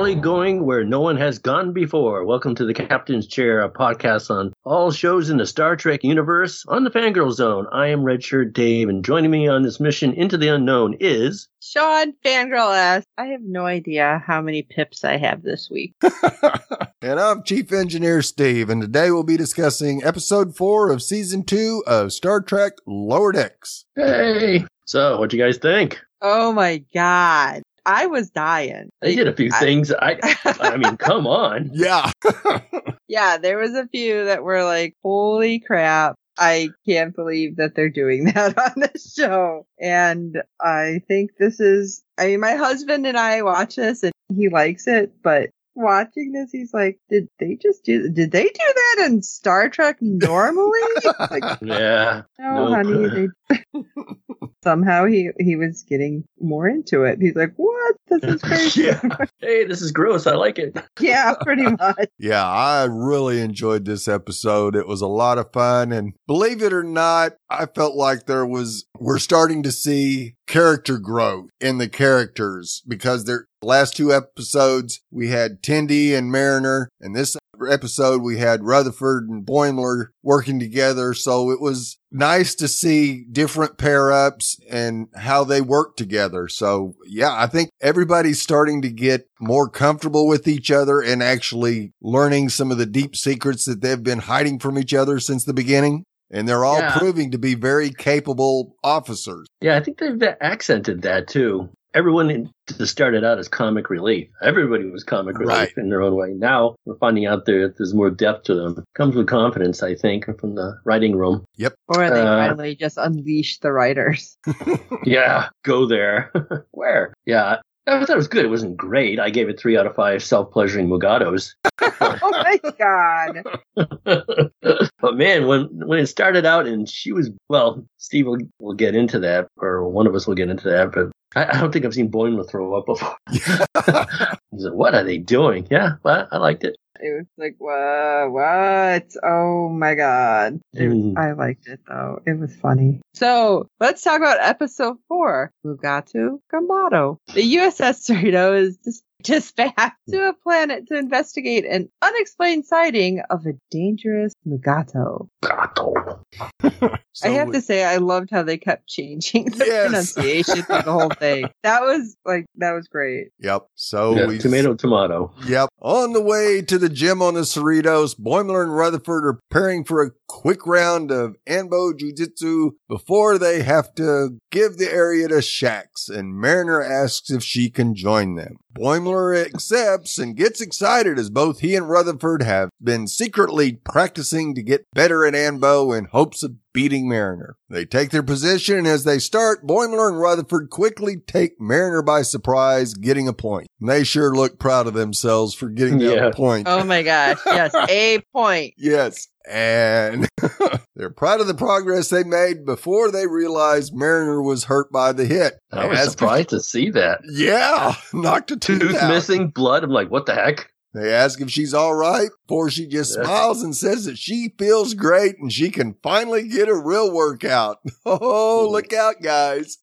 Rarely going where no one has gone before. Welcome to the Captain's Chair, a podcast on all shows in the Star Trek universe on the Fangirl Zone. I am Redshirt Dave, and joining me on this mission into the unknown is Sean Fangirl asks, I have no idea how many pips I have this week. and I'm Chief Engineer Steve, and today we'll be discussing episode four of season two of Star Trek Lower Decks. Hey. So, what do you guys think? Oh my god. I was dying. They did a few I- things. I, I mean, come on. Yeah. Yeah, there was a few that were like, holy crap. I can't believe that they're doing that on this show. And I think this is, I mean, my husband and I watch this and he likes it, but watching this, he's like, did they just do, did they do that in Star Trek normally? like, Yeah. no, Nope. honey, they, somehow he, he was getting more into it. He's like, what? This is crazy. yeah. Hey, this is gross. I like it. yeah, pretty much. Yeah, I really enjoyed this episode. It was a lot of fun. And believe it or not, I felt like there was, we're starting to see character growth in the characters because their last two episodes, we had Tendi and Mariner. And this episode, we had Rutherford and Boimler working together. So it was nice to see different pair ups and how they work together. So yeah, I think everybody's starting to get more comfortable with each other and actually learning some of the deep secrets that they've been hiding from each other since the beginning. And they're all Yeah. proving to be very capable officers. Yeah, I think they've accented that too. Everyone started out as comic relief. Everybody was comic relief Right. in their own way. Now we're finding out there that there's more depth to them. Comes with confidence, I think, from the writing room. Yep. Or they Uh, finally just unleash the writers. Yeah, go there. Where? Yeah, I thought it was good. It wasn't great. I gave it three out of five self-pleasuring Mugatos. oh my god. but man, when when it started out and she was well, Steve will, will get into that, or one of us will get into that. But I, I don't think I've seen Boimler throw up before. He's like, "What are they doing?" Yeah, well, I liked it. It was like, what? What? Oh my god. Was- Mm. I liked it though. It was funny. So let's talk about episode four. Mugato Gumato. The USS Cerritos is dis- dispatched to a planet to investigate an unexplained sighting of a dangerous Mugato. Gato. So I have we- to say, I loved how they kept changing the Yes. pronunciation through the whole thing. That was like, that was great. Yep. So Yeah, we tomato, tomato. Yep. On the way to the gym on the Cerritos, Boimler and Rutherford are preparing for a quick round of Anbo-jytsu before they have to give the area to Shax, and Mariner asks if she can join them. Boimler accepts and gets excited as both he and Rutherford have been secretly practicing to get better at Anbo in hopes of beating Mariner. They take their position and as they start, Boimler and Rutherford quickly take Mariner by surprise, getting a point. They sure look proud of themselves for getting that Yeah. point. Oh my gosh. Yes. A point. Yes. And they're proud of the progress they made before they realized Mariner was hurt by the hit. I was As- surprised to see that. Yeah, knocked a tooth Tooth missing, blood. I'm like, what the heck? They ask if she's all right before she just Yeah. smiles and says that she feels great and she can finally get a real workout. Oh, hmm. look out, guys.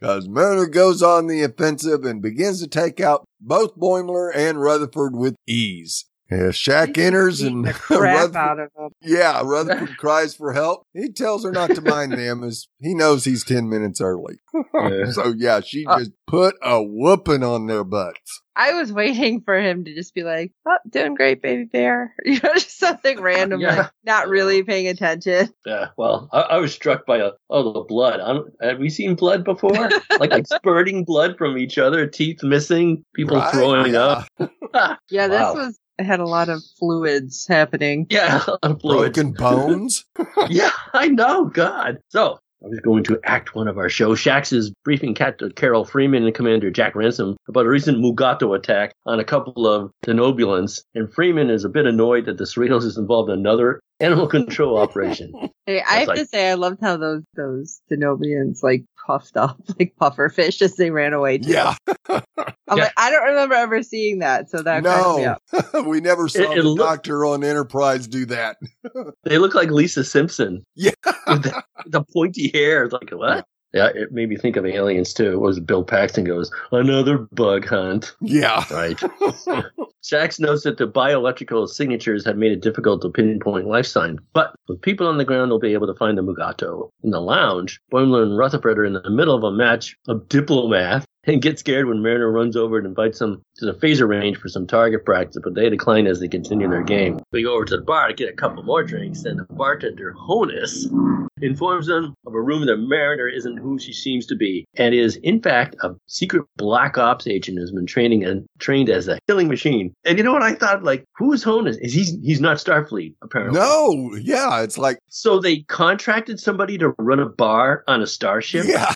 Because Mariner goes on the offensive and begins to take out both Boimler and Rutherford with ease. Yeah, Shax enters and the crap Rutherford, out of him. yeah, Rutherford cries for help. He tells her not to mind them as he knows he's 10 minutes early. Yeah. so yeah, she Uh, just put a whooping on their butts. I was waiting for him to just be like, "Oh, doing great, baby bear," you know, just something random, Yeah. like not really paying attention. Yeah, well, I, I was struck by uh oh the blood. I don't, have we seen blood before? like like spurting blood from each other, teeth missing, people Right, throwing yeah. up. Yeah, Wow. this was it had a lot of fluids happening. Yeah, fluid. Broken bones. Yeah, I know. God. So I was going to act one of our show. Shax is briefing Captain uh, Carol Freeman and Commander Jack Ransom about a recent Mugato attack on a couple of Denobulans, and Freeman is a bit annoyed that the Cerritos is involved in another animal control operation. Hey, I have like- to say, I loved how those those Denobulans like puffed up like puffer fish as they ran away. Too. yeah. I'm Yeah. like, I don't remember ever seeing that, so that cracked me No, up. we never saw It- it the look- doctor on Enterprise do that. They look like Lisa Simpson Yeah. with the, the pointy hair. It's like, what? Yeah, it made me think of aliens too. What was Bill Paxton goes, another bug hunt. Yeah. Right. Shax notes that the bioelectrical signatures have made it difficult to pinpoint life sign, but with people on the ground, they'll be able to find the Mugato. In the lounge, Boimler and Rutherford are in the middle of a match of diplomat and get scared when Mariner runs over and invites them to the phaser range for some target practice, but they decline as they continue their game. They go over to the bar to get a couple more drinks, and the bartender, Honus, informs them of a rumor that Mariner isn't who she seems to be, and is in fact a secret black ops agent who's been training and trained as a killing machine. And you know what I thought? Like, who is Honus? Is he? He's not Starfleet, apparently. No. Yeah. It's like, So they contracted somebody to run a bar on a starship. yeah.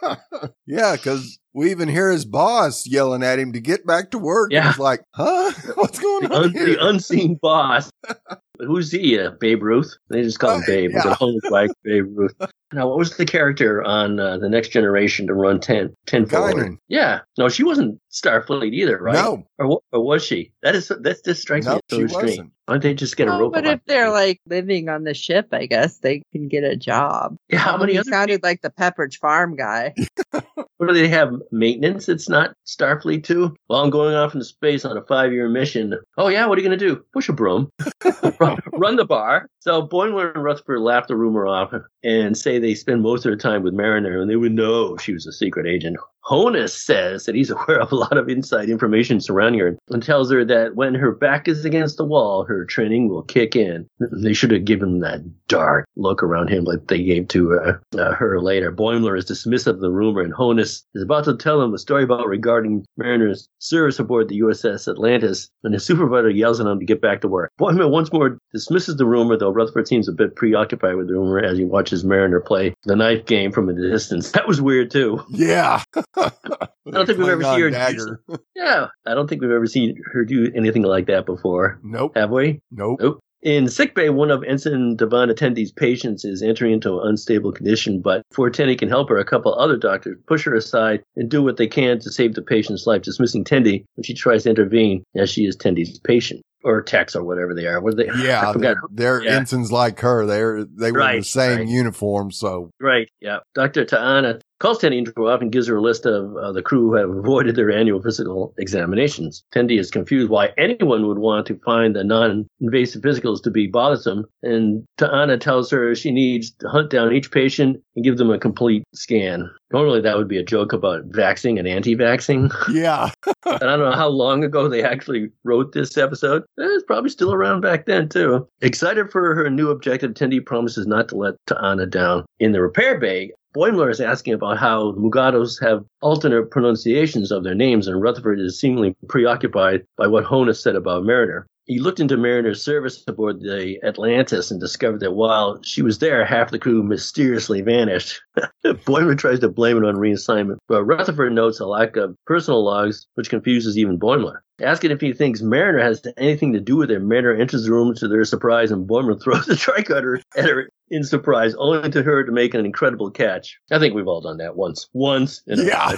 yeah. Cause we even hear his boss yelling at him to get back to work. Yeah. It's like, huh? What's going The, on un- the unseen boss. Who's he? Uh, Babe Ruth. They just call him Oh, Babe. yeah. Yeah. Honus like Babe Ruth. Now, what was the character on uh, the Next Generation to run 10, 10 forward? Guinan. Yeah. No, she wasn't Starfleet either, right? No. Or, or was she? That is that just strikes No, me she so strange. wasn't. Why don't they just get a Oh, rope? but if they're like living on the ship, I guess they can get a job. yeah, how many he other? sounded like the Pepperidge Farm guy. What do they have? Maintenance? It's not Starfleet too. Well, I'm going off into space on a five-year mission. Oh yeah, what are you going to do? Push a broom, run, run the bar. So Boimler and Rutherford laugh the rumor off and say they spend most of their time with Mariner, and they would know she was a secret agent. Honus says that he's aware of a lot of inside information surrounding her and tells her that when her back is against the wall, her training will kick in. They should have given that dark look around him like they gave to uh, uh, her later. Boimler is dismissive of the rumor, and Honus is about to tell him a story about regarding Mariner's service aboard the USS Atlantis when his supervisor yells at him to get back to work. Boimler once more dismisses the rumor, though Rutherford seems a bit preoccupied with the rumor as he watches Mariner play the knife game from a distance. That was weird, too. Yeah. I don't think we've ever seen her do dagger. Yeah, I don't think we've ever seen her do anything like that before, Nope. have we? Nope. Nope. In sickbay, one of Ensign D'Vana Tendi's patients is entering into an unstable condition, but before Tendi can help her, a couple other doctors push her aside and do what they can to save the patient's life, dismissing Tendi when she tries to intervene as she is Tendi's patient. Or techs or whatever they are. What are they? Yeah, I forgot. they're Yeah. ensigns like her. They're they were in the same right. uniform, so Right. Yeah. Dr. T'Ana calls Tendi into her office and gives her a list of uh, the crew who have avoided their annual physical examinations. Tendi is confused why anyone would want to find the non-invasive physicals to be bothersome, and T'Ana tells her she needs to hunt down each patient and give them a complete scan. Normally that would be a joke about vaxing and anti-vaxing. yeah, and I don't know how long ago they actually wrote this episode. It's probably still around back then, too. Excited for her new objective, Tendi promises not to let T'Ana down. In the repair bay, Boimler is asking about how the Mugatos have alternate pronunciations of their names, and Rutherford is seemingly preoccupied by what Honus said about Mariner. He looked into Mariner's service aboard the Atlantis and discovered that while she was there, half the crew mysteriously vanished. Boimler tries to blame it on reassignment, but Rutherford notes a lack of personal logs, which confuses even Boimler. Asking if he thinks Mariner has anything to do with it, Mariner enters the room to their surprise, and Boimler throws the tricorder at her in surprise, only to her to make an incredible catch. I think we've all done that once. Once. Yeah.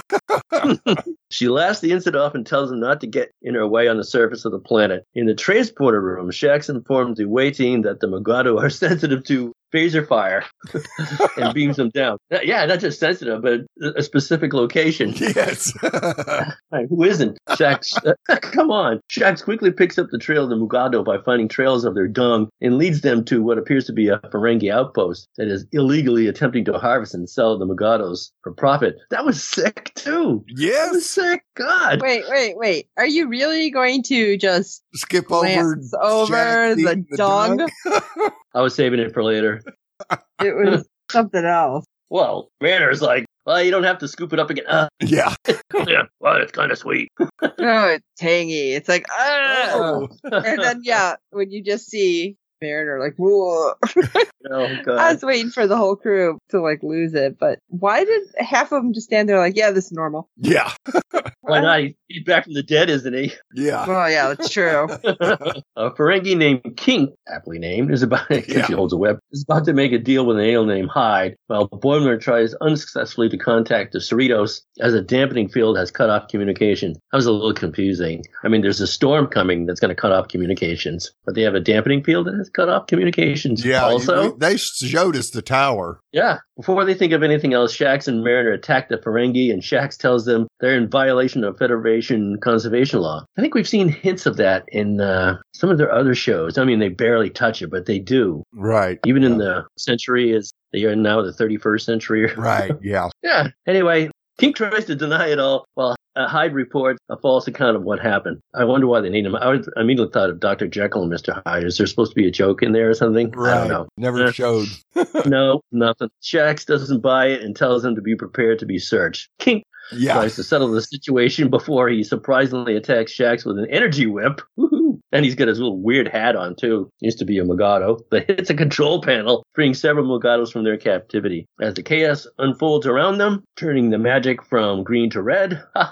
she laughs the incident off and tells him not to get in her way on the surface of the planet. In the transporter room, Shax informs the away team that the Mugato are sensitive to phaser fire and beams them down. Yeah, not just sensitive, but a specific location. Yes. Right, who isn't? Shax, uh, come on. Shax quickly picks up the trail of the Mugado by finding trails of their dung and leads them to what appears to be a Ferengi outpost that is illegally attempting to harvest and sell the Mugados for profit. That was sick too. That was yes. sick. God. Wait, wait, wait. Are you really going to just Skip over glance over Shax the eating dung? I was saving it for later. It was something else. Well, Mariner's like, well, you don't have to scoop it up again. Uh, yeah. yeah, well, it's kind of sweet. Oh, it's tangy. It's like, ah. Oh. And then, yeah, when you just see Mariner, like, whoa. oh, I was waiting for the whole crew to, like, lose it. But why did half of them just stand there, like, yeah, this is normal? Yeah. Why not? He- He's back from the dead, isn't he? Yeah. Well, yeah, that's true. a Ferengi named Kink, aptly named, is about Yeah. she holds a web, is about to make a deal with an ale named Hyde, while Boimler tries unsuccessfully to contact the Cerritos as a dampening field has cut off communication. That was a little confusing. I mean, there's a storm coming that's going to cut off communications, but they have a dampening field that has cut off communications. Yeah. Also, they showed us the tower. yeah. Before they think of anything else, Shax and Mariner attack the Ferengi, and Shax tells them they're in violation of Federation conservation law. I think we've seen hints of that in uh, some of their other shows. I mean, they barely touch it, but they do. Right. Even in the century, is they are now the 31st century. Right. Yeah. yeah. Anyway, Kink tries to deny it all while uh, Hyde reports a false account of what happened. I wonder why they need him. I, was, I immediately thought of Dr. Jekyll and Mr. Hyde. Is there supposed to be a joke in there or something? I Right. don't know. Never Uh, showed. no, nothing. Shax doesn't buy it and tells him to be prepared to be searched. Kink Yeah. tries to settle the situation before he surprisingly attacks Shax with an energy whip. Woohoo. And he's got his little weird hat on too. Used to be a Mugado that hits a control panel, freeing several Mugados from their captivity. As the chaos unfolds around them, turning the magic from green to red.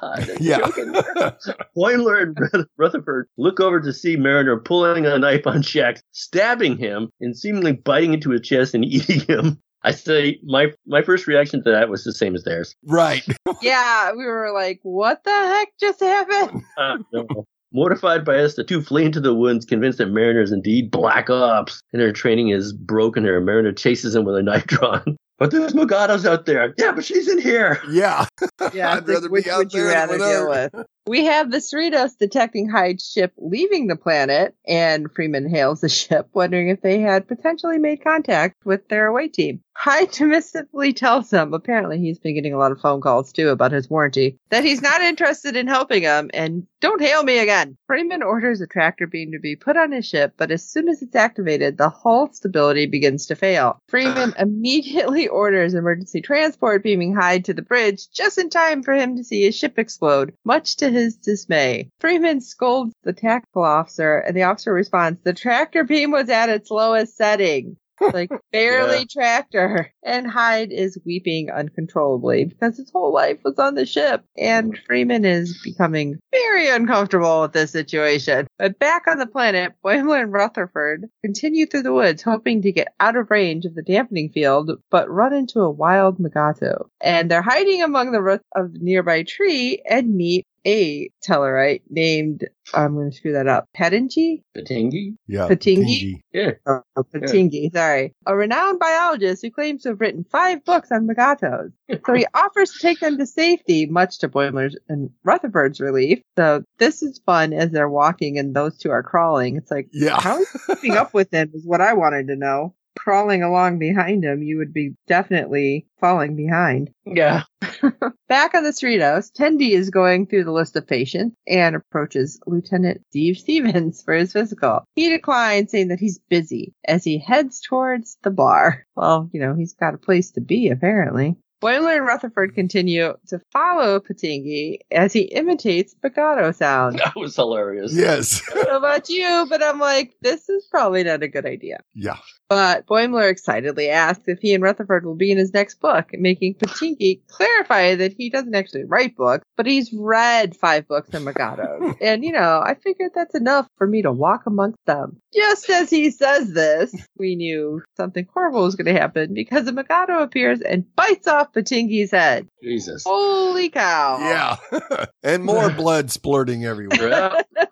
Yeah. joking. Boimler and Rutherford look over to see Mariner pulling a knife on Shax, stabbing him, and seemingly biting into his chest and eating him. I say my my first reaction to that was the same as theirs. right. yeah, we were like, what the heck just happened? Uh, no. Mortified by this, the two flee into the woods, convinced that Mariner is indeed Black Ops, and her training is broken her. Mariner chases him with a knife drawn. But there's Mugados out there. Yeah, but she's in here. Yeah. Yeah, I'd it's like, rather be which out would you there rather with deal her. with? We have the Cerritos detecting Hyde's ship leaving the planet, and Freeman hails the ship, wondering if they had potentially made contact with their away team. Hyde dismissively tells them, apparently he's been getting a lot of phone calls too about his warranty, that he's not interested in helping them and don't hail me again. Freeman orders a tractor beam to be put on his ship, but as soon as it's activated, the hull stability begins to fail. Freeman immediately orders emergency transport beaming Hyde to the bridge just in time for him to see his ship explode, much to his dismay. Freeman scolds the tactical officer, and the officer responds, The tractor beam was at its lowest setting. Like barely Yeah. tractor. And Hyde is weeping uncontrollably because his whole life was on the ship. And Freeman is becoming very uncomfortable with this situation. But back on the planet, Boimler and Rutherford continue through the woods, hoping to get out of range of the dampening field, but run into a wild Magato. And they're hiding among the roots of the nearby tree and meet a Tellarite named, I'm going to screw that up, Pedingi? Patingi? Yeah. Patingi? Yeah. Oh, Patingi, sorry. A renowned biologist who claims to have written five books on Magatos. So he offers to take them to safety, much to Boimler's and Rutherford's relief. So this is fun as they're walking and those two are crawling. It's like, Yeah. how is he keeping up with them is what I wanted to know. Crawling along behind him, you would be definitely falling behind. Yeah. Back on the Cerritos, Tendi is going through the list of patients and approaches Lieutenant Steve Stevens for his physical. He declines, saying that he's busy as he heads towards the bar. Well, you know, he's got a place to be, apparently. Boimler and Rutherford continue to follow Patingi as he imitates Bagato sound. That was hilarious. Yes. I don't know about you, but I'm like, this is probably not a good idea. Yeah. But Boimler excitedly asks if he and Rutherford will be in his next book, making Patinki clarify that he doesn't actually write books, but he's read five books in Magatos. and, you know, I figured that's enough for me to walk amongst them. Just as he says this, we knew something horrible was going to happen because a Magato appears and bites off Patinki's head. Jesus. Holy cow. Yeah. and more blood splurting everywhere. Yeah.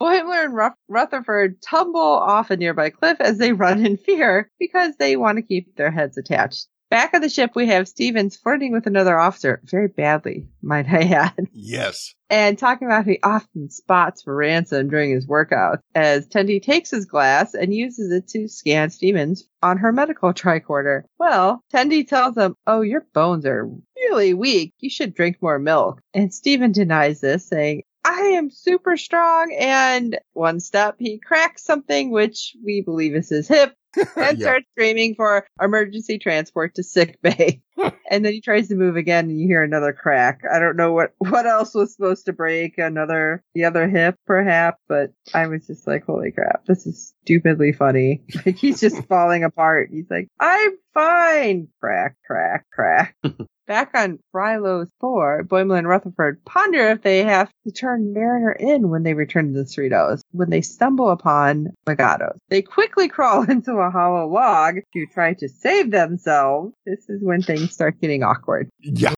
Boimler and Ruff- Rutherford tumble off a nearby cliff as they run in fear because they want to keep their heads attached. Back on the ship, we have Stevens flirting with another officer, very badly, might I add, Yes. and talking about how he often spots for ransom during his workout as Tendi takes his glass and uses it to scan Stevens on her medical tricorder. Well, Tendi tells him, Oh, your bones are really weak. You should drink more milk. And Steven denies this, saying, I am super strong. And one step, he cracks something, which we believe is his hip, and Yeah. starts screaming for emergency transport to sick bay. and then he tries to move again, and you hear another crack. I don't know what what else was supposed to break. Another the other hip, perhaps. But I was just like, holy crap, this is stupidly funny. Like he's just falling apart. He's like, I'm fine. Crack, crack, crack. Back on Phrylos 4, Boimler and Rutherford ponder if they have to turn Mariner in when they return to the Cerritos, when they stumble upon Magatos. They quickly crawl into a hollow log to try to save themselves. This is when things start getting awkward Yeah.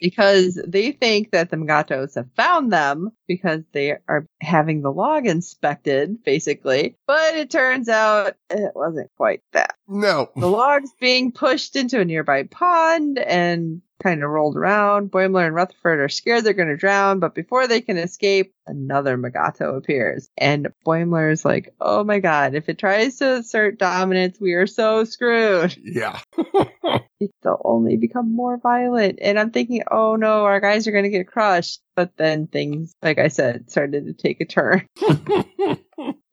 Because they think that the Magatos have found them because they are having the log inspected, basically. But it turns out it wasn't quite that. No. The log's being pushed into a nearby pond and kind of rolled around. Boimler and Rutherford are scared they're going to drown, but before they can escape, another Magato appears. And Boimler's like, oh my god, if it tries to assert dominance, we are so screwed. Yeah. They'll only become more violent. And I'm thinking, oh no, our guys are going to get crushed. But then things, like I said, started to take a turn.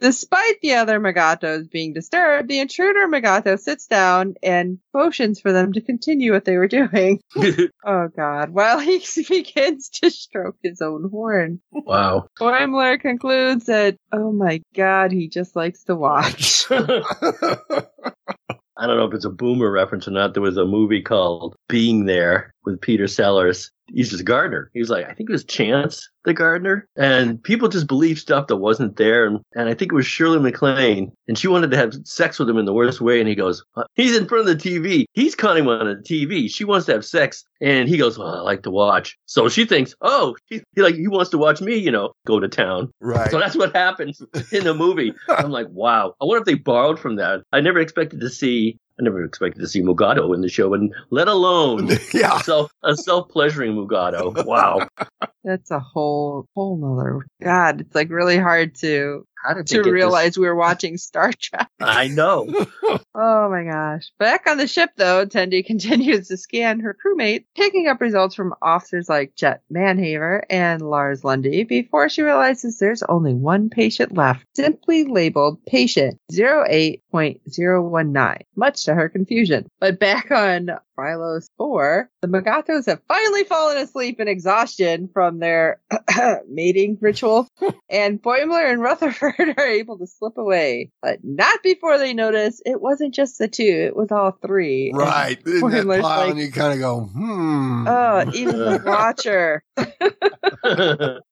Despite the other Magatos being disturbed, the intruder Magato sits down and motions for them to continue what they were doing. Oh god, while he begins to stroke his own horn. wow. Boimler concludes that, oh my god, he just likes to watch. I don't know if it's a boomer reference or not. There was a movie called Being There with Peter Sellers. He's just a gardener. He was like, I think it was Chance the gardener. And people just believe stuff that wasn't there. And, and I think it was Shirley MacLaine. And she wanted to have sex with him in the worst way. And he goes, "Uh, He's in front of the TV. He's cutting on the TV. She wants to have sex. And he goes, Well, I like to watch. So she thinks, Oh, he, he like he wants to watch me, you know, go to town. right. So that's what happens in the movie. I'm like, wow. I wonder if they borrowed from that. I never expected to see. I never expected to see Mugato in the show, and let alone yeah. self a self pleasuring Mugato. Wow. That's a whole, whole nother, god, it's like really hard to, How did they to get this- realize we were watching Star Trek. I know. Oh my gosh. Back on the ship though, Tendi continues to scan her crewmate, picking up results from officers like Jet Manhaver and Lars Lundy before she realizes there's only one patient left, simply labeled patient 08.019, much to her confusion. But back on Phrylos 4, the Magatos have finally fallen asleep in exhaustion from their mating ritual, and Boimler and Rutherford are able to slip away, but not before they notice it wasn't just the two, it was all three. And, Right. In that Boimler's pile, like- and you kind of go, hmm. Oh, even the watcher.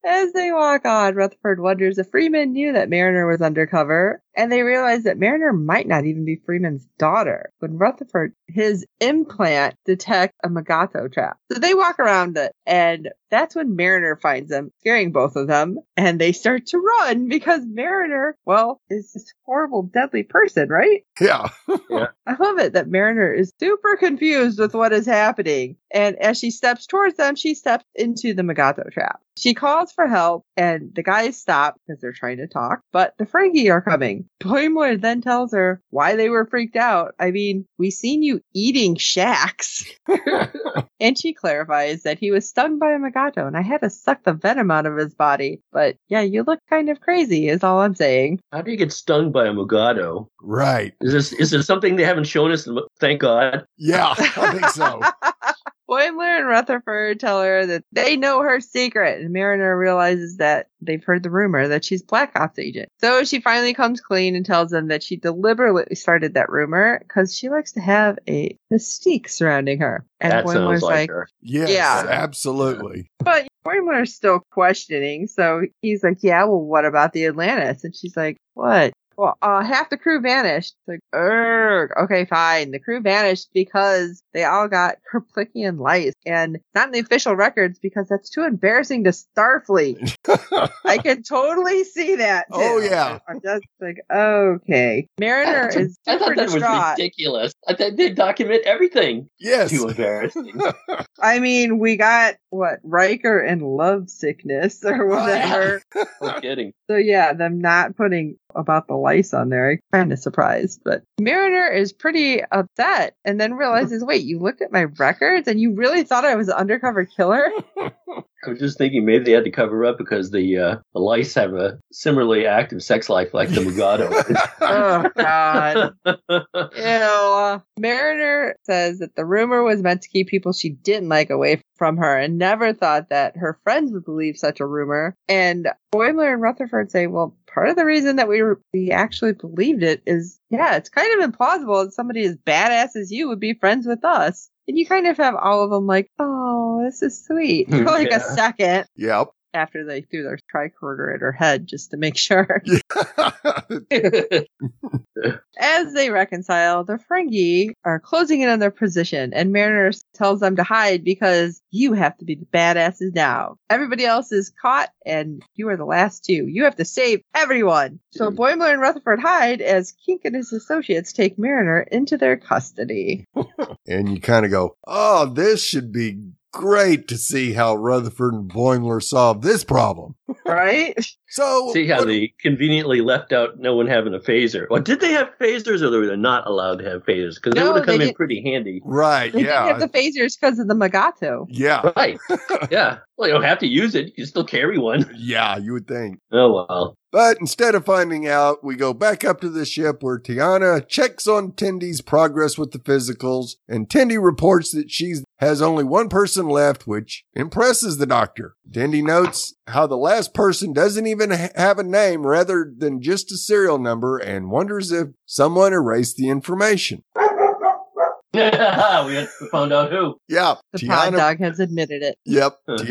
As they walk on, Rutherford wonders if Freeman knew that Mariner was undercover, and they realize that Mariner might not even be Freeman's daughter. When Rutherford, his implant, detects a Magato trap. So they walk around it, and that's when Mariner finds them, scaring both of them, and they start to run because Mariner, well, is this horrible, deadly person, right? yeah. I love it that Mariner is super confused with what is happening. And as she steps towards them, she steps into the Magato trap. She calls for help and the guys stop because they're trying to talk, but the Ferengi are coming. Boimler then tells her why they were freaked out. I mean, we seen you eating Shax. and she clarifies that he was stung by a Magato and I had to suck the venom out of his body. But yeah, you look kind of crazy is all I'm saying. How do you get stung by a Mugato? Right. Is this is there something they haven't shown us? Thank God. Yeah. I think so. Boimler and Rutherford tell her that they know her secret, and Mariner realizes that they've heard the rumor that she's Black Ops agent. So she finally comes clean and tells them that she deliberately started that rumor because she likes to have a mystique surrounding her. And that Boimler's sounds like, her. Yes. Yeah. Absolutely. but Boimler's still questioning, so he's like, "Yeah, well, what about the Atlantis?" And she's like, "What? Well, uh, half the crew vanished. It's like, erg. Okay, fine. The crew vanished because they all got Kerplickian lice, and not in the official records because that's too embarrassing to Starfleet. I can totally see that. Too. Oh, yeah. I'm just like, okay. Mariner is I thought that was ridiculous. I thought they document everything. yes. Too embarrassing. I mean, we got what Riker and love sickness or whatever. no kidding. So yeah, them not putting about the lice on there, I'm kind of surprised. But Mariner is pretty upset and then realizes, wait, you looked at my records and you really thought I was an undercover killer? I was just thinking maybe they had to cover up because the uh, the lice have a similarly active sex life like the Mugado. oh God. Ew. Uh, Mariner says that the rumor was meant to keep people she didn't like away from her and never thought that her friends would believe such a rumor. And Boimler and Rutherford say, well, part of the reason that we were, we actually believed it is, yeah, it's kind of implausible that somebody as badass as you would be friends with us. And you kind of have all of them like, oh, this is sweet hmm. for like Yeah. a second Yep. After they threw their tricorder at her head just to make sure. As they reconcile, the Ferengi are closing in on their position, and Mariner tells them to hide because you have to be the badasses now. Everybody else is caught, and you are the last two. You have to save everyone. So mm. Boimler and Rutherford hide as Kink and his associates take Mariner into their custody. and you kind of go, oh, this should be great to see how Rutherford and Boimler solved this problem. Right? So, See how what- they conveniently left out no one having a phaser. Well, did they have phasers or were they were not allowed to have phasers? Because they No, would have come in pretty handy. right? They Yeah, didn't have the phasers because of the Magato. yeah, Right. yeah. Well, you don't have to use it. You can still carry one. yeah. You would think. Oh, well. But instead of finding out, we go back up to the ship where Tiana checks on Tendi's progress with the physicals, and Tendi reports that she has only one person left, which impresses the doctor. Tendi notes how the last person doesn't even ha- have a name rather than just a serial number and wonders if someone erased the information. we had- found out who. Yeah, The pod Tiana dog has admitted it. Yep. Uh-huh.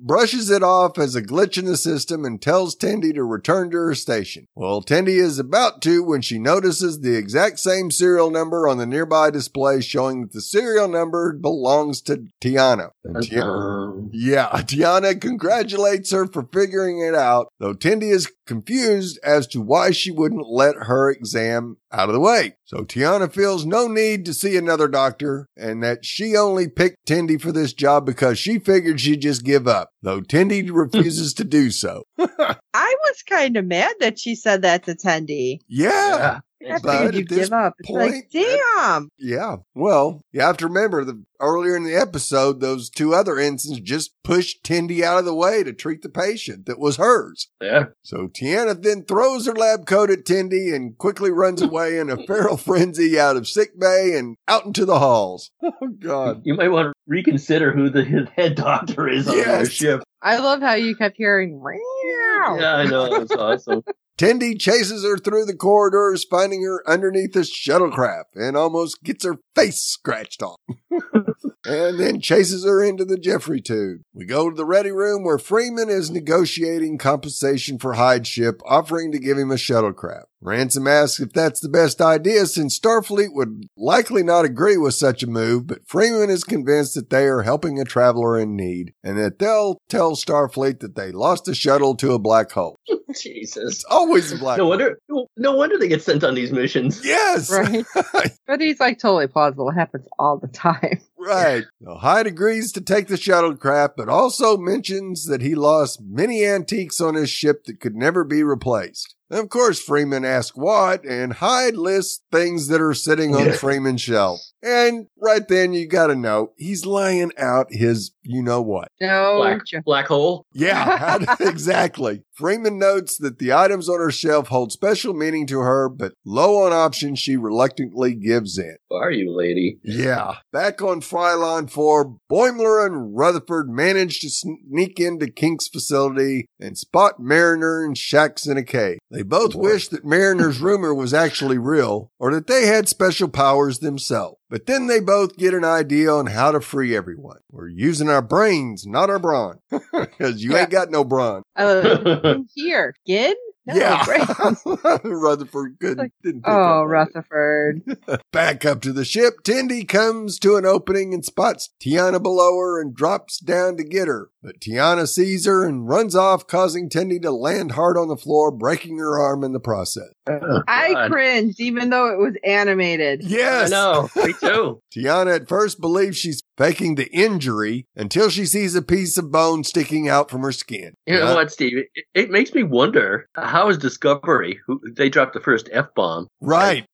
Tiana brushes it off as a glitch in the system and tells Tendi to return to her station. Well, Tendi is about to when she notices the exact same serial number on the nearby display showing that the serial number belongs to Tiana. And Ti- Um, yeah, Tiana congratulates her for figuring it out, though Tendi is confused as to why she wouldn't let her exam out of the way. So Tiana feels no need to see another doctor and that she only picked Tendi for this job because she figured she'd just give up, though Tendi refuses to do so. I was kind of mad that she said that to Tendi. Yeah. I But figured at you'd this give up. It's like, point, that- damn. Yeah. Well, you have to remember that earlier in the episode, those two other ensigns just pushed Tendi out of the way to treat the patient that was hers. yeah. So Tiana then throws her lab coat at Tendi and quickly runs away in a feral frenzy out of sick bay and out into the halls. Oh God. You might want to reconsider who the his head doctor is on their Yes. ship. I love how you kept hearing, wow. Yeah, I know. That's awesome. Tendi chases her through the corridors, finding her underneath a shuttlecraft and almost gets her face scratched off. and then chases her into the Jefferies tube. We go to the ready room where Freeman is negotiating compensation for Hyde's ship, offering to give him a shuttlecraft. Ransom asks if that's the best idea since Starfleet would likely not agree with such a move, but Freeman is convinced that they are helping a traveler in need and that they'll tell Starfleet that they lost a shuttle to a black hole. Jesus. It's always a black No hole. wonder. No wonder they get sent on these missions. Yes. Right. but he's like totally plausible. It happens all the time. Right. So Hyde agrees to take the shuttlecraft, but also mentions that he lost many antiques on his ship that could never be replaced. And of course, Freeman asks what, and Hyde lists things that are sitting on Yeah. Freeman's shelf. And right then, you gotta know, he's laying out his you know what. No, Black, Jo- black hole. Yeah, how- exactly. Freeman notes that the items on her shelf hold special meaning to her, but low on options, she reluctantly gives in. Who are you, lady? Yeah. Back on Frylon 4, Boimler and Rutherford manage to sneak into Kink's facility and spot Mariner and Shax in a cave. They both wish that Mariner's rumor was actually real or that they had special powers themselves. But then they both get an idea on how to free everyone. We're using our brains, not our brawn. Because you ain't got no brawn. uh, here, Gin? No, yeah. Rutherford couldn't, Like, didn't pick Oh, up on it. Rutherford. Back up to the ship, Tendi comes to an opening and spots Tiana below her and drops down to get her. But Tiana sees her and runs off, causing Tendi to land hard on the floor, breaking her arm in the process. Oh, I cringed, even though it was animated. Yes! I know. Me too. Tiana at first believes she's faking the injury until she sees a piece of bone sticking out from her skin. You know what, Steve? It, it makes me wonder how is Discovery, who they dropped the first F bomb Right.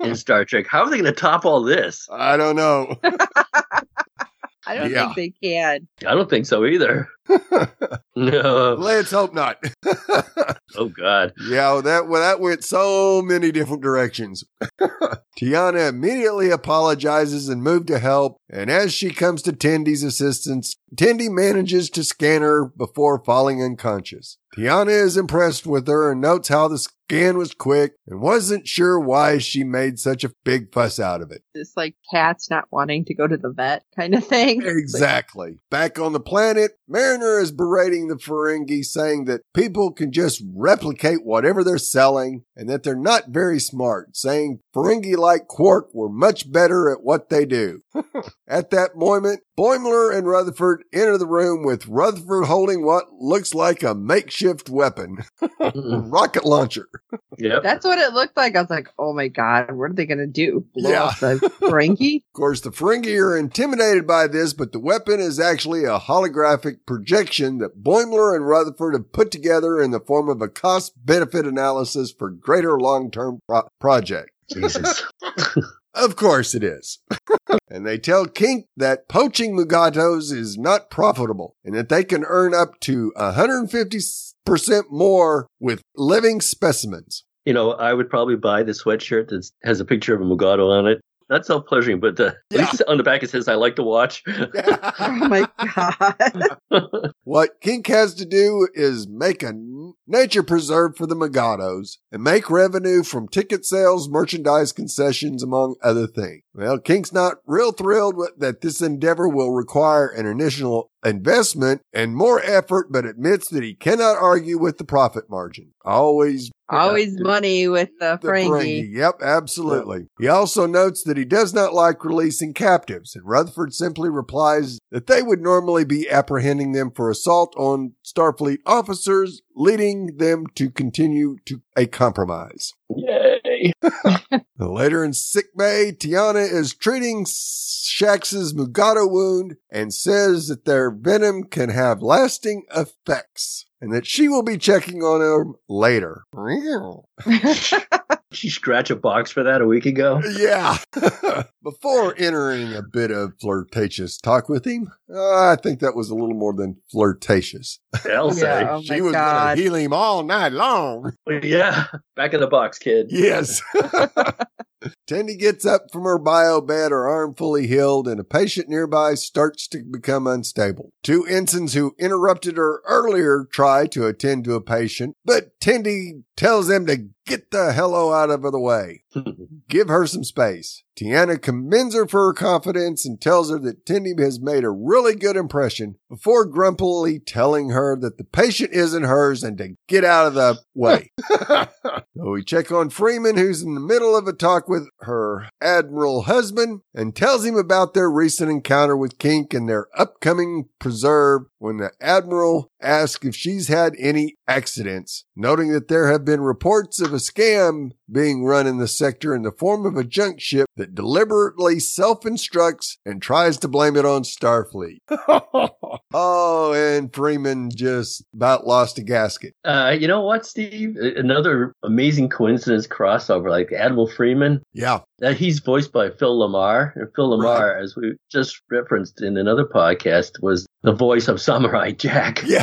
in Star Trek, how are they going to top all this? I don't know. I don't Yeah. think they can. I don't think so either. no. Let's hope not. Oh God. Yeah, that well, that went so many different directions. Tiana immediately apologizes and moved to help, and as she comes to Tendi's assistance, Tendi manages to scan her before falling unconscious. Tiana is impressed with her and notes how the scan was quick and wasn't sure why she made such a big fuss out of it. It's like cats not wanting to go to the vet kind of thing. Exactly. Back on the planet, Mariner is berating the Ferengi, saying that people can just replicate whatever they're selling and that they're not very smart, saying Ferengi like Quark were much better at what they do. at that moment, Boimler and Rutherford enter the room with Rutherford holding what looks like a makeshift weapon, rocket launcher. Yep. That's what it looked like. I was like, oh my god, what are they gonna do? Blow Yeah. up the Ferengi? Of course, the Ferengi are intimidated by this, but the weapon is actually a holographic projection that Boimler and Rutherford have put together in the form of a cost benefit analysis for greater long term pro- project. Jesus. Of course it is. and they tell Kink that poaching Mugatos is not profitable and that they can earn up to 150% more with living specimens. You know, I would probably buy the sweatshirt that has a picture of a Mugato on it. Not self pleasuring, but uh, Yeah. at least on the back it says I like to watch. Oh my god. What Kink has to do is make a nature preserve for the Megados and make revenue from ticket sales, merchandise concessions, among other things. Well, Kink's not real thrilled with, that this endeavor will require an initial investment and more effort, but admits that he cannot argue with the profit margin. Always Always money with the the Ferengi. Ferengi. Yep, absolutely. He also notes that he does not like releasing captives, and Rutherford simply replies that they would normally be apprehending them for assault on Starfleet officers, leading them to continue to a compromise. Later in sickbay, Tiana is treating Shax's Mugato wound and says that their venom can have lasting effects and that she will be checking on him later. Did she scratch a box for that a week ago? Yeah. Before entering a bit of flirtatious talk with him, uh, I think that was a little more than flirtatious. I'll say. Yeah. Oh she was going God. to heal him all night long. Yeah. Back in the box, kid. Yes. Tendi gets up from her bio bed, her arm fully healed, and a patient nearby starts to become unstable. Two ensigns who interrupted her earlier try to attend to a patient, but Tendi tells them to get the hello out of the way. Give her some space. Tiana commends her for her confidence and tells her that Tendi has made a really good impression before grumpily telling her that the patient isn't hers and to get out of the way. so we check on Freeman, who's in the middle of a talk with her admiral husband, and tells him about their recent encounter with Kink and their upcoming preserve when the admiral asks if she's had any accidents, noting that there have been reports of a scam being run in the sector in the form of a junk ship that deliberately self-instructs and tries to blame it on Starfleet. oh, and Freeman just about lost a gasket. Uh, you know what, Steve? Another amazing coincidence crossover, like Admiral Freeman. Yeah. That he's voiced by Phil LaMarr, and Phil LaMarr, as we just referenced in another podcast, was the voice of Samurai Jack. Yeah.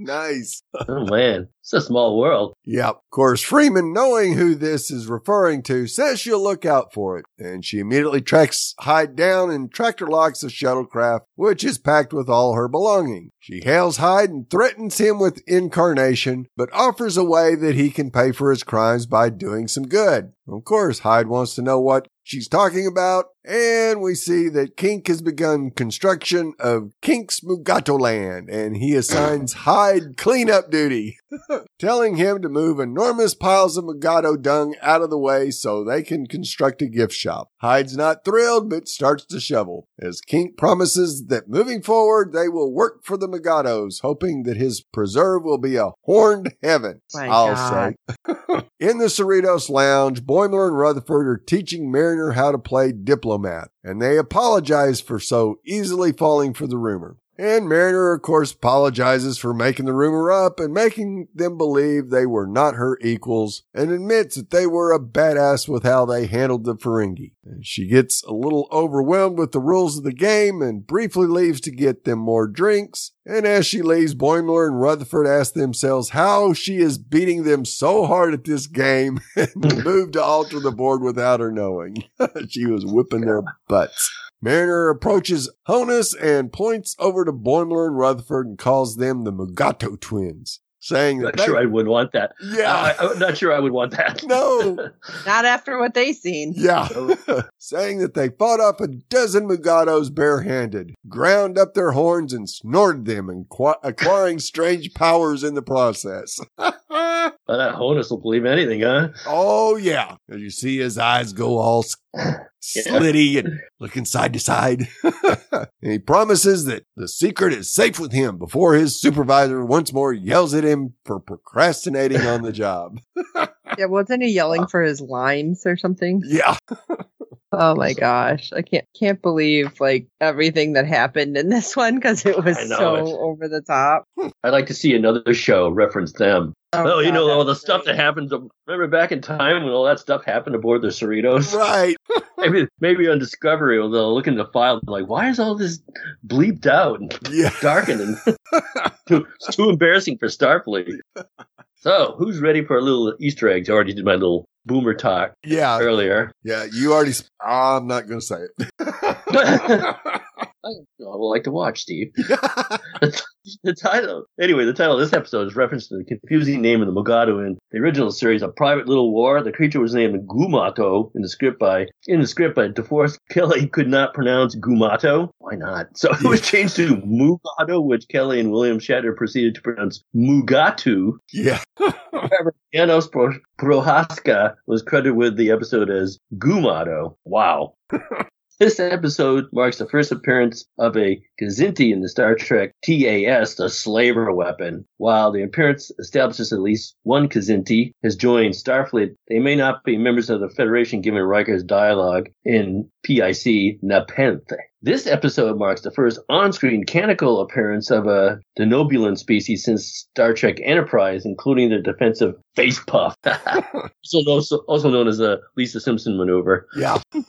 Nice. Oh man, it's a small world. Yep. Of course, Freeman, knowing who this is referring to, says she'll look out for it. And she immediately tracks Hyde down and tractor locks the shuttlecraft, which is packed with all her belongings. She hails Hyde and threatens him with incarnation, but offers a way that he can pay for his crimes by doing some good. Of course, Hyde wants to know what she's talking about. And we see that Kink has begun construction of Kink's Mugato land and he assigns Hyde cleanup duty, telling him to move enormous piles of Mugato dung out of the way so they can construct a gift shop. Hyde's not thrilled, but starts to shovel as Kink promises that moving forward, they will work for the Mugatos, hoping that his preserve will be a horned heaven. My I'll God. say. In the Cerritos Lounge, Boimler and Rutherford are teaching Mariner how to play diplomat, and they apologize for so easily falling for the rumor. And Mariner, of course, apologizes for making the rumor up and making them believe they were not her equals and admits that they were a badass with how they handled the Ferengi. And she gets a little overwhelmed with the rules of the game and briefly leaves to get them more drinks. And as she leaves, Boimler and Rutherford ask themselves how she is beating them so hard at this game and move to alter the board without her knowing. she was whipping their butts. Mariner approaches Honus and points over to Boimler and Rutherford and calls them the Mugato twins, saying that Not they- sure I would want that. yeah, uh, I, I'm not sure I would want that. no, Not after what they seen. yeah, oh. saying that they fought off a dozen Mugatos barehanded, ground up their horns and snorted them, and qu- acquiring strange powers in the process. Well, that Honus will believe anything, huh? Oh yeah. As you see his eyes go all s- slitty and looking side to side. and he promises that the secret is safe with him before his supervisor once more yells at him for procrastinating on the job. Yeah, wasn't he yelling uh, for his limes or something? Yeah. Oh my gosh, I can't can't believe like everything that happened in this one because it was so it's- over the top. Hmm. I'd like to see another show reference them. Oh, oh you God, know all the was stuff that happens. Remember back in time when all that stuff happened aboard the Cerritos? Right. maybe, maybe on Discovery they'll look in the file like, why is all this bleeped out and Yeah. darkened? And too, it's too embarrassing for Starfleet. So, who's ready for a little Easter eggs? I already did my little boomer talk Yeah. earlier. Yeah. You already, sp- I'm not going to say it. I would like to watch, Steve. the title, anyway, the title of this episode is reference to the confusing name of the Mugato in the original series, A Private Little War. The creature was named Gumato in the script by in the script by DeForest Kelley could not pronounce Gumato. Why not? So it was changed to Mugato, which Kelley and William Shatner proceeded to pronounce Mugatu. yeah. However, Janos Pro- Prohaska was credited with the episode as Gumato. Wow. This episode marks the first appearance of a Kzinti in the Star Trek TAS, the slaver weapon. While the appearance establishes at least one Kzinti has joined Starfleet, they may not be members of the Federation given Riker's dialogue in PIC Nepenthe. This episode marks the first on-screen canonical appearance of a denobulan species since Star Trek Enterprise, including the defensive face puff, also, also known as the Lisa Simpson maneuver. Yeah.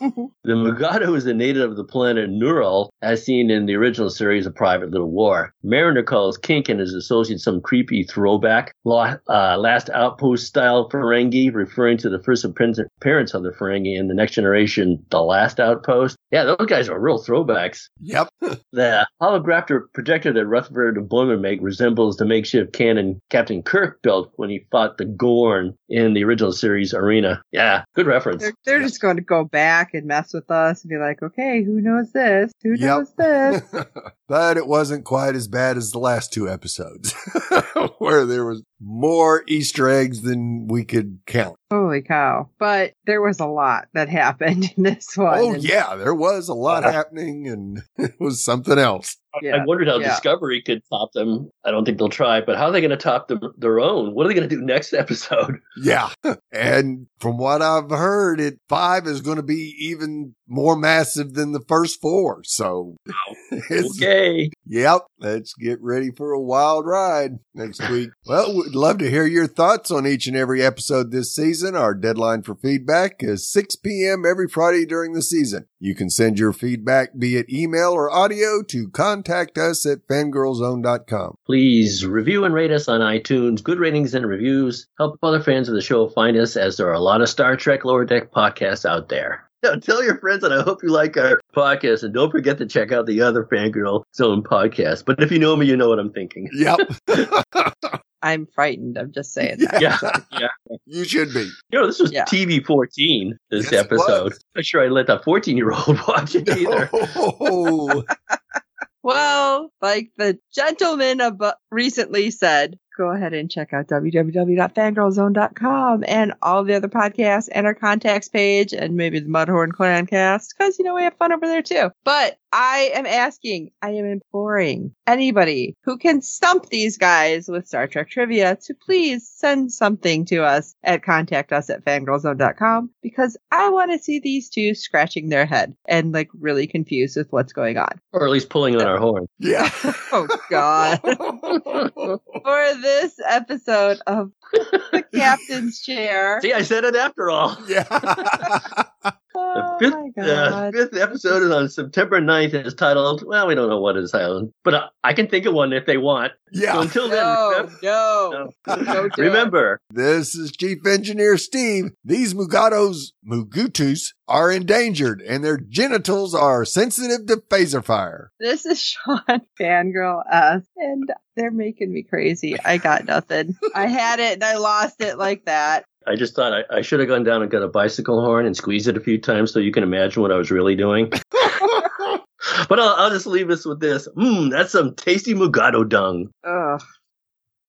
The Mugato is a native of the planet Neural, as seen in the original series of Private Little War. Mariner calls Kink and his associates some creepy throwback, uh, last outpost style Ferengi, referring to the first appearance of the Ferengi in the Next Generation, The Last Outpost. Yeah, those guys are real throwbacks. Yep. The holographic projector that Rutherford and Boimler make resembles the makeshift cannon Captain Kirk built when he fought the Gorn in the original series arena. Yeah, good reference. They're, they're just going to go back and mess with us and be like, okay, who knows this? Who Yep. knows this? but it wasn't quite as bad as the last two episodes where there was more Easter eggs than we could count. Holy cow. But there was a lot that happened in this oh, one. Oh and- yeah, there was a lot happening and it was something else. Yeah, I wondered how yeah. Discovery could top them. I don't think they'll try, but how are they going to top them, their own? What are they going to do next episode? Yeah. And from what I've heard, it five is going to be even more massive than the first four. So it's, Okay. Yep. Let's get ready for a wild ride next week. Well, we'd love to hear your thoughts on each and every episode this season. Our deadline for feedback is 6 p.m. every Friday during the season. You can send your feedback be it email or audio to contact us at fangirlzone.com. Please review and rate us on iTunes. Good ratings and reviews help other fans of the show find us as there are a lot of Star Trek Lower Deck podcasts out there. No, tell your friends, and I hope you like our podcast. And don't forget to check out the other Fangirl Zone podcast. But if you know me, you know what I'm thinking. Yep. I'm frightened. I'm just saying that. Yeah, yeah. You should be. You know, this was Yeah. TV 14, this Yes, it episode. was. Not sure I let that 14 year old watch it either. Oh, Well, like the gentleman ab- recently said, go ahead and check out www.fangirlzone.com and all the other podcasts and our contacts page and maybe the Mudhorn Clan cast because, you know, we have fun over there too. But I am asking, I am imploring anybody who can stump these guys with Star Trek trivia to please send something to us at contact us at fangirlzone.com because I want to see these two scratching their head and like really confused with what's going on. Or at least pulling on our horn. yeah. Oh God. For this episode of the captain's chair. See, I said it after all. yeah. Oh The fifth, my uh, fifth episode is on September 9th. It's titled, well, we don't know what it's titled, but uh, I can think of one if they want. So yeah. until then, No, remember- no. Don't do it. remember, This is Chief Engineer Steve. These Mugatos, Mugutus, are endangered and their genitals are sensitive to phaser fire. This is Sean Fangirl S, and they're making me crazy. I got nothing. I had it and I lost it like that. I just thought I, I should have gone down and got a bicycle horn and squeezed it a few times so you can imagine what I was really doing. But I'll, I'll just leave us with this. Mmm, that's some tasty Mugato dung. Ugh.